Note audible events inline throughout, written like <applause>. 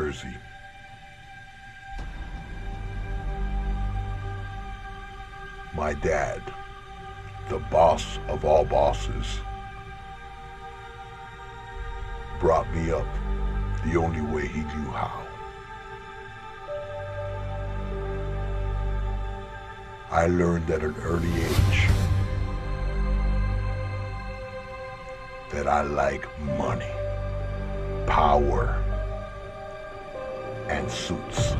Jersey. My dad, the boss of all bosses, brought me up the only way he knew how. I learned at an early age that I like money, power, and suits.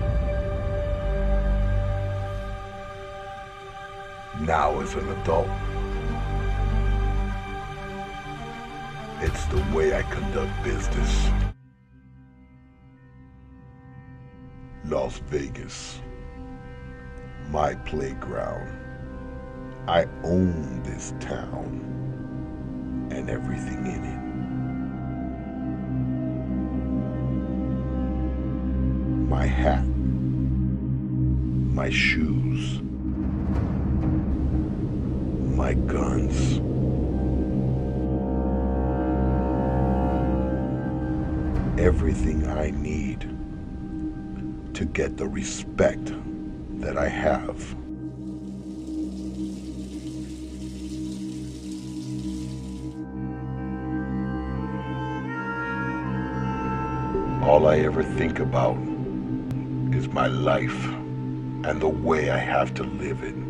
Now, as an adult, it's the way I conduct business. Las Vegas, my playground. I own this town and everything in it. My hat, my shoes, my guns. Everything I need to get the respect that I have. All I ever think about my life and the way I have to live it.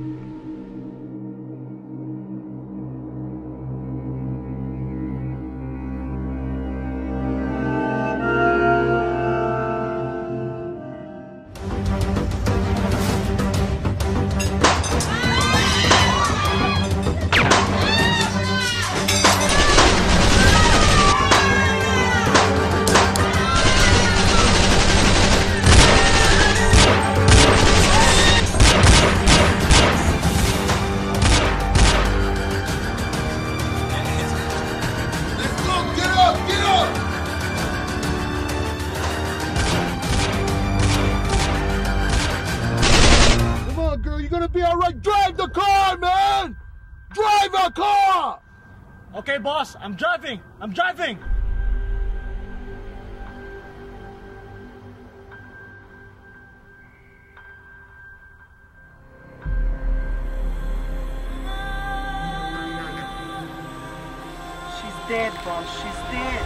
Dead, boss. She's dead.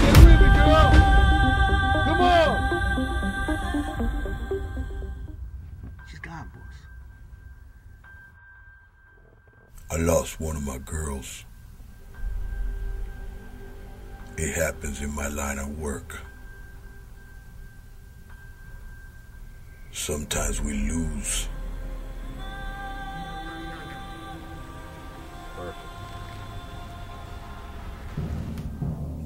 Get with me, girl! Come on! She's gone, boss. I lost one of my girls. It happens in my line of work. Sometimes we lose.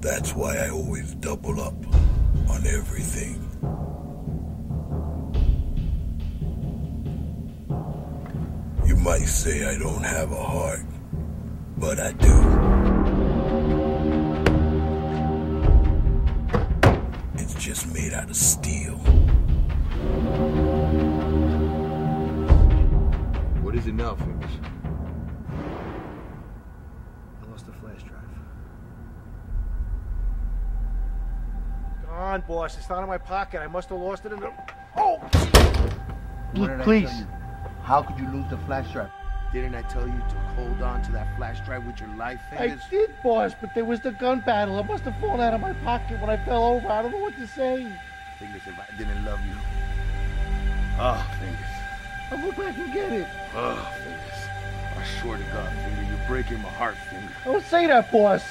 That's why I always double up on everything. You might say I don't have a heart, but I do. It's just made out of steel. What is it now, boss. It's not in my pocket. I must have lost it in the. Oh! did I Please. How could you lose the flash drive? Didn't I tell you to hold on to that flash drive with your life I did, boss, but there was the gun battle. It must have fallen out of my pocket when I fell over. I don't know what to say. Fingers, if I didn't love you. Oh, fingers. I'll look back and get it. Oh, fingers. I swear to God, finger, you're breaking my heart, finger. Don't say that, boss.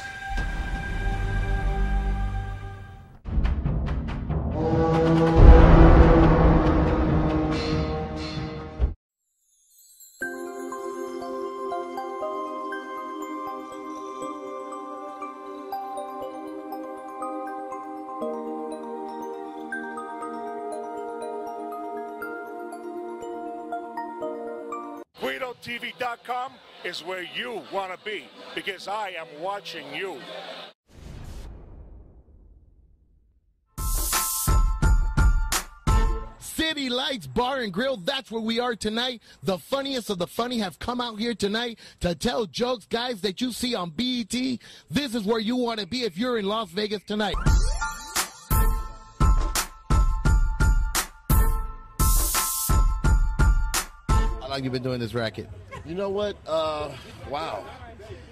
Is where you want to be because I am watching you. City Lights Bar and Grill, that's where we are tonight. The funniest of the funny have come out here tonight to tell jokes, guys, that you see on BET. This is where you want to be if you're in Las Vegas tonight. How long you been doing this racket? You know what? Uh, wow.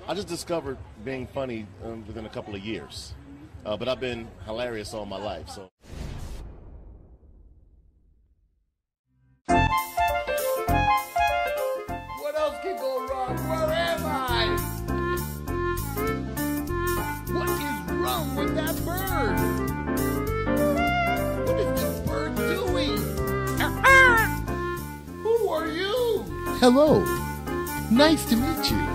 I just discovered being funny um, within a couple of years. Uh, but I've been hilarious all my life. So. What else can go wrong? Where am I? What is wrong with that bird? What is this bird doing? Who are you? Hello. Nice to meet you.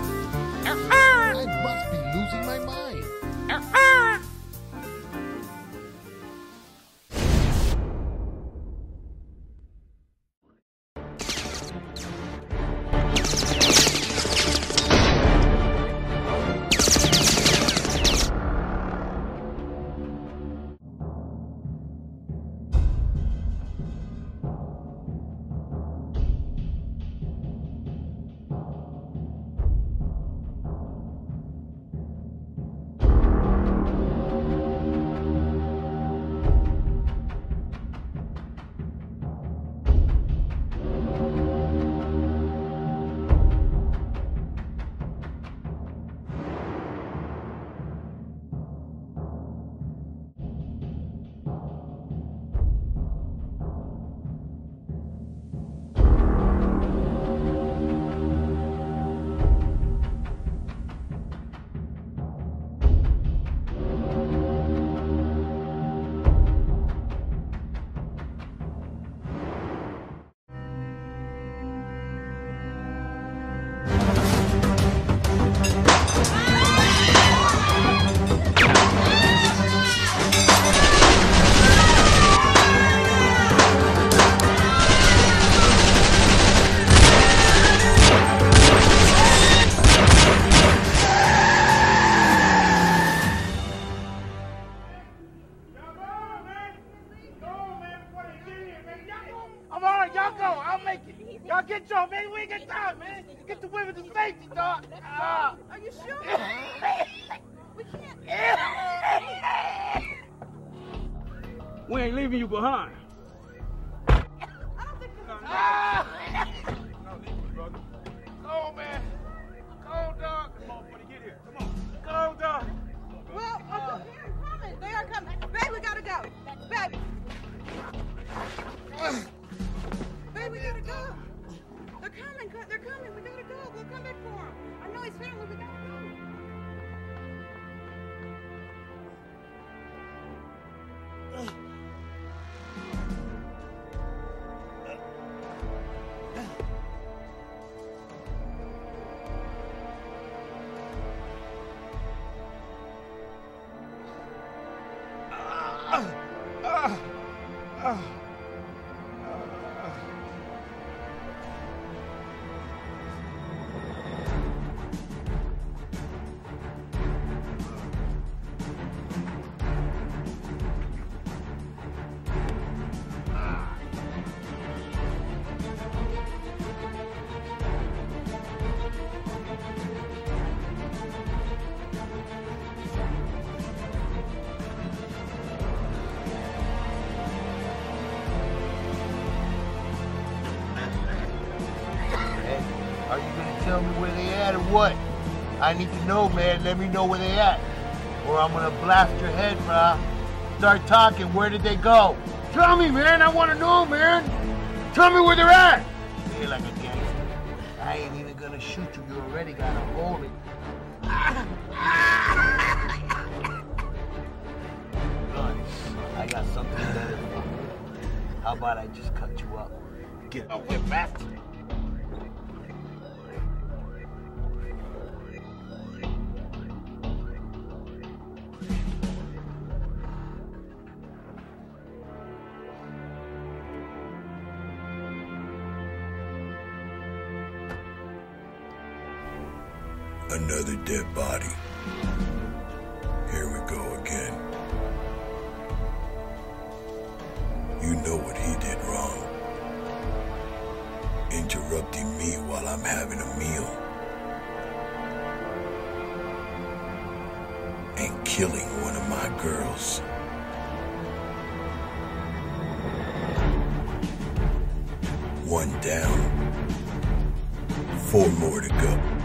Tell me where they at or what? I need to know, man. Let me know where they at. Or I'm gonna blast your head, brah. Start talking. Where did they go? Tell me, man. I wanna know, man. Tell me where they're at. You're like a gangster. I ain't even gonna shoot you. You already got a hole in. <laughs> I got something better. How about I just cut you up? Get away, bastard. One down. Four more to go.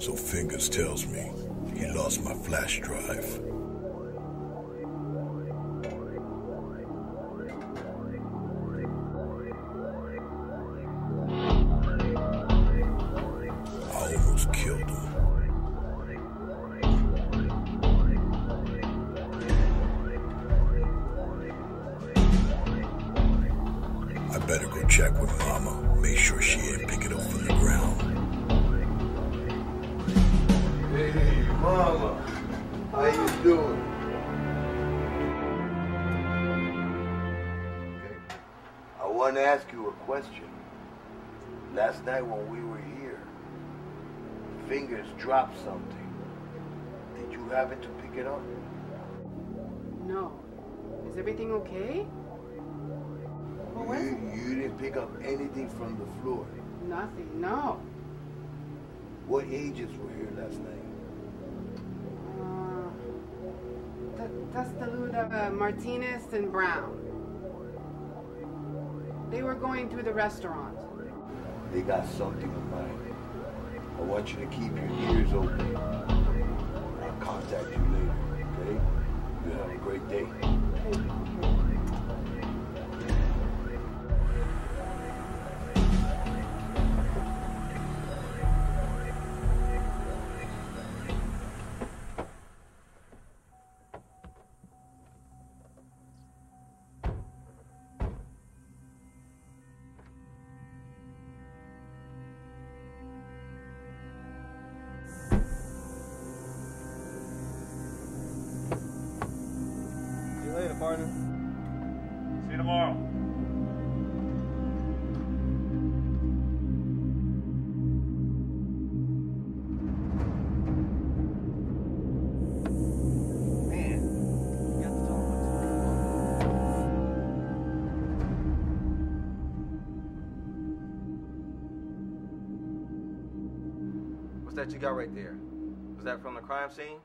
So Fingers tells me he lost my flash drive. I almost killed him. I better go check with Mama, make sure she ain't doing? Okay. I want to ask you a question. Last night when we were here, Fingers dropped something. Did you happen to pick it up? No. Is everything okay? What was you, it? you didn't pick up anything from the floor. Nothing. No. What agents were here last night? Uh, Martinez, and Brown. They were going through the restaurant. They got something in mind. I want you to keep your ears open. I'll contact you later, okay? You have a great day. You got right there? Was that from the crime scene?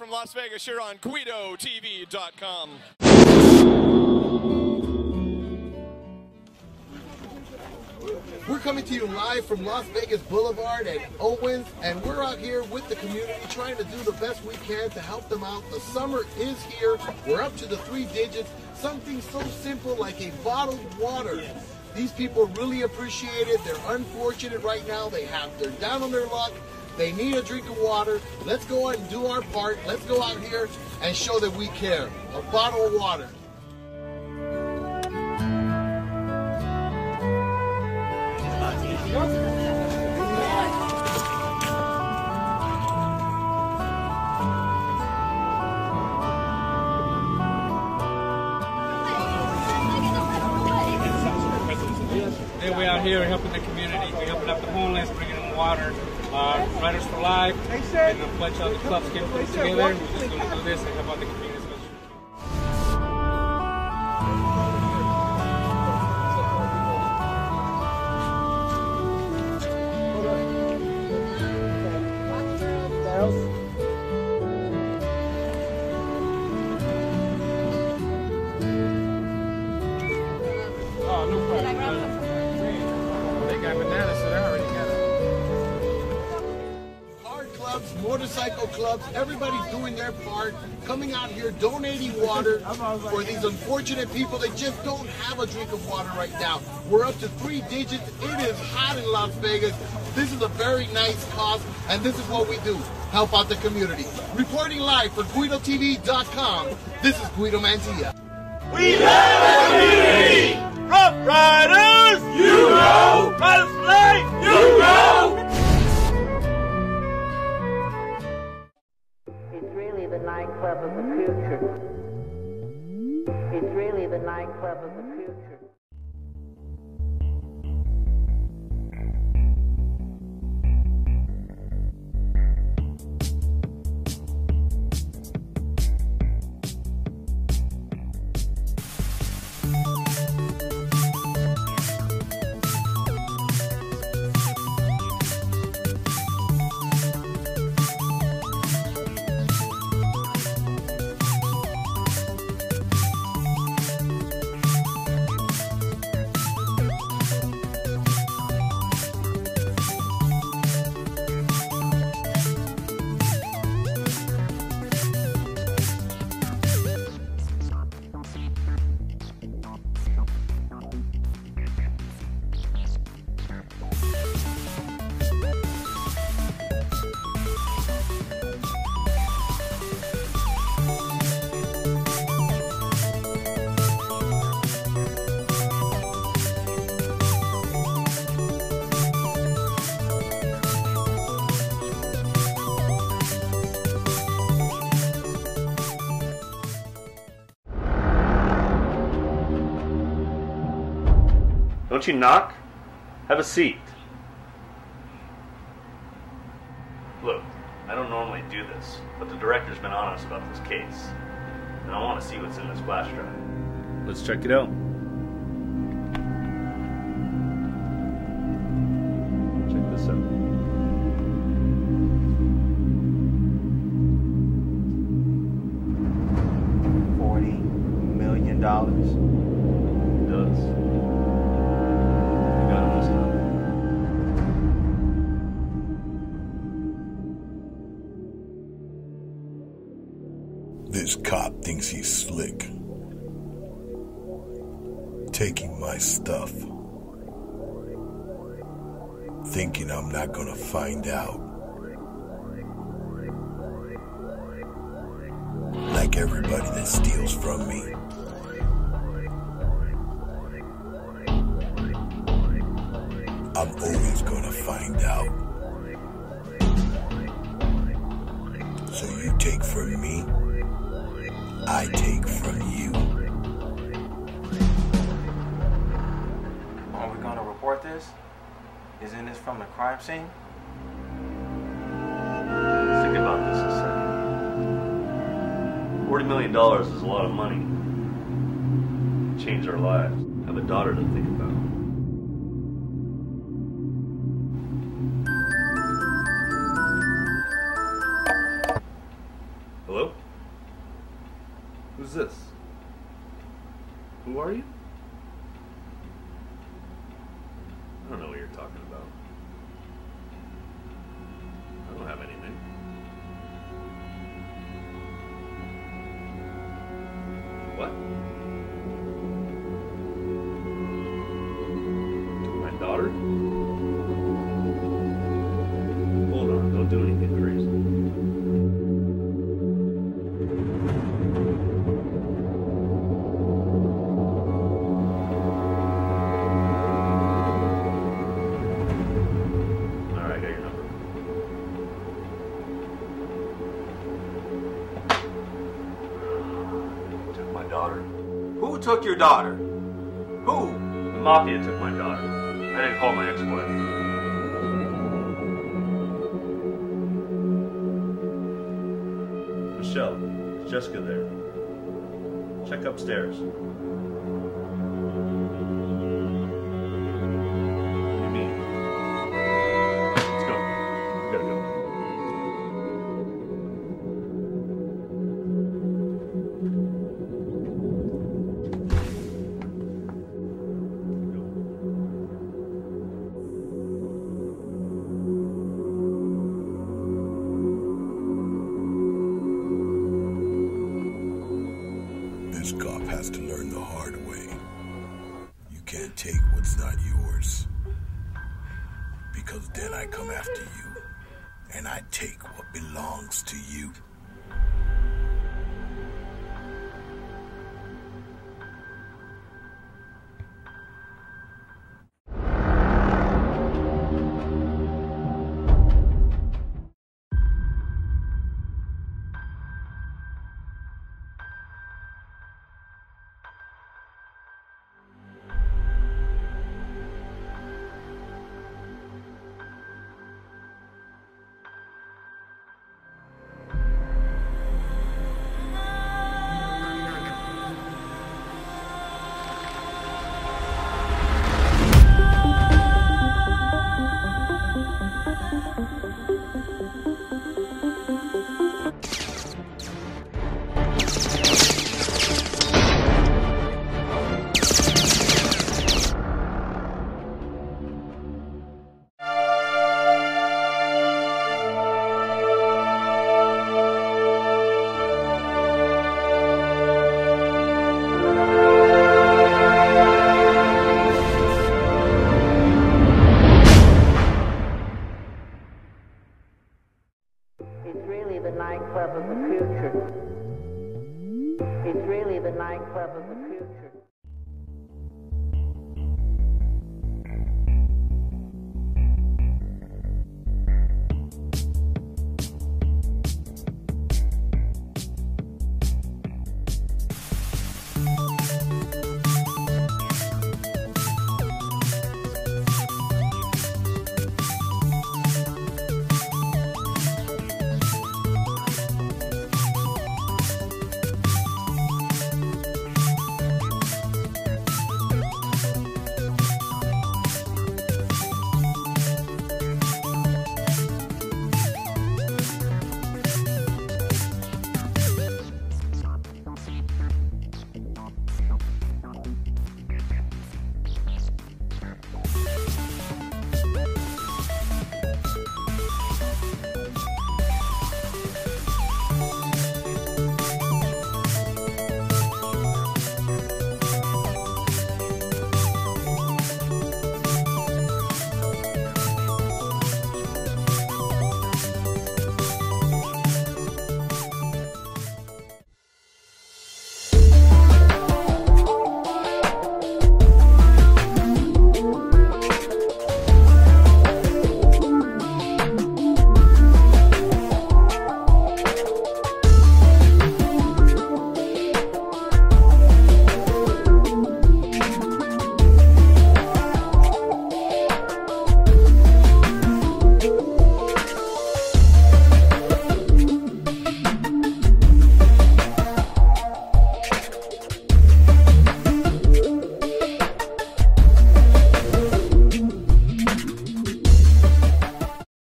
From Las Vegas here on GuidoTV.com. We're coming to you live from Las Vegas Boulevard at Owens, and we're out here with the community trying to do the best we can to help them out. The summer is here. We're up to the three digits. Something so simple like a bottled water. These people really appreciate it. They're unfortunate right now. They have they're down on their luck. They need a drink of water. Let's go out and do our part. Let's go out here and show that we care. A bottle of water. Today we're out here helping the community. We're helping out the homeless, bringing them water. Uh, Riders for Life, and a bunch of other clubs came together. We're just going to do this and help out the community. Their part, coming out here donating water for these unfortunate people that just don't have a drink of water right now. We're up to three digits. It is hot in Las Vegas. This is a very nice cause, and this is what we do. Help out the community. Reporting live for GuidoTV.com, this is Guido Mantilla. We love the community! Rough Riders! You know! Riders Flight! You know! Nightclub of the future. It's really the nightclub of the future. Don't you knock? Have a seat. Look, I don't normally do this, but the director's been on us about this case. And I want to see what's in this flash drive. Let's check it out. Stuff. Thinking I'm not gonna find out. Like everybody that steals from me. I'm always gonna find out. So you take from me, I take from you. Isn't this from the crime scene? Think about this a second. Forty million dollars is a lot of money. Change our lives. Have a daughter to think about. Hello? Who's this? Who are you? Took your daughter? Who? The mafia took my daughter. I didn't call my ex-wife. Michelle, Jessica there? Check upstairs. Yours. Because then I come after you, and I take what belongs to you.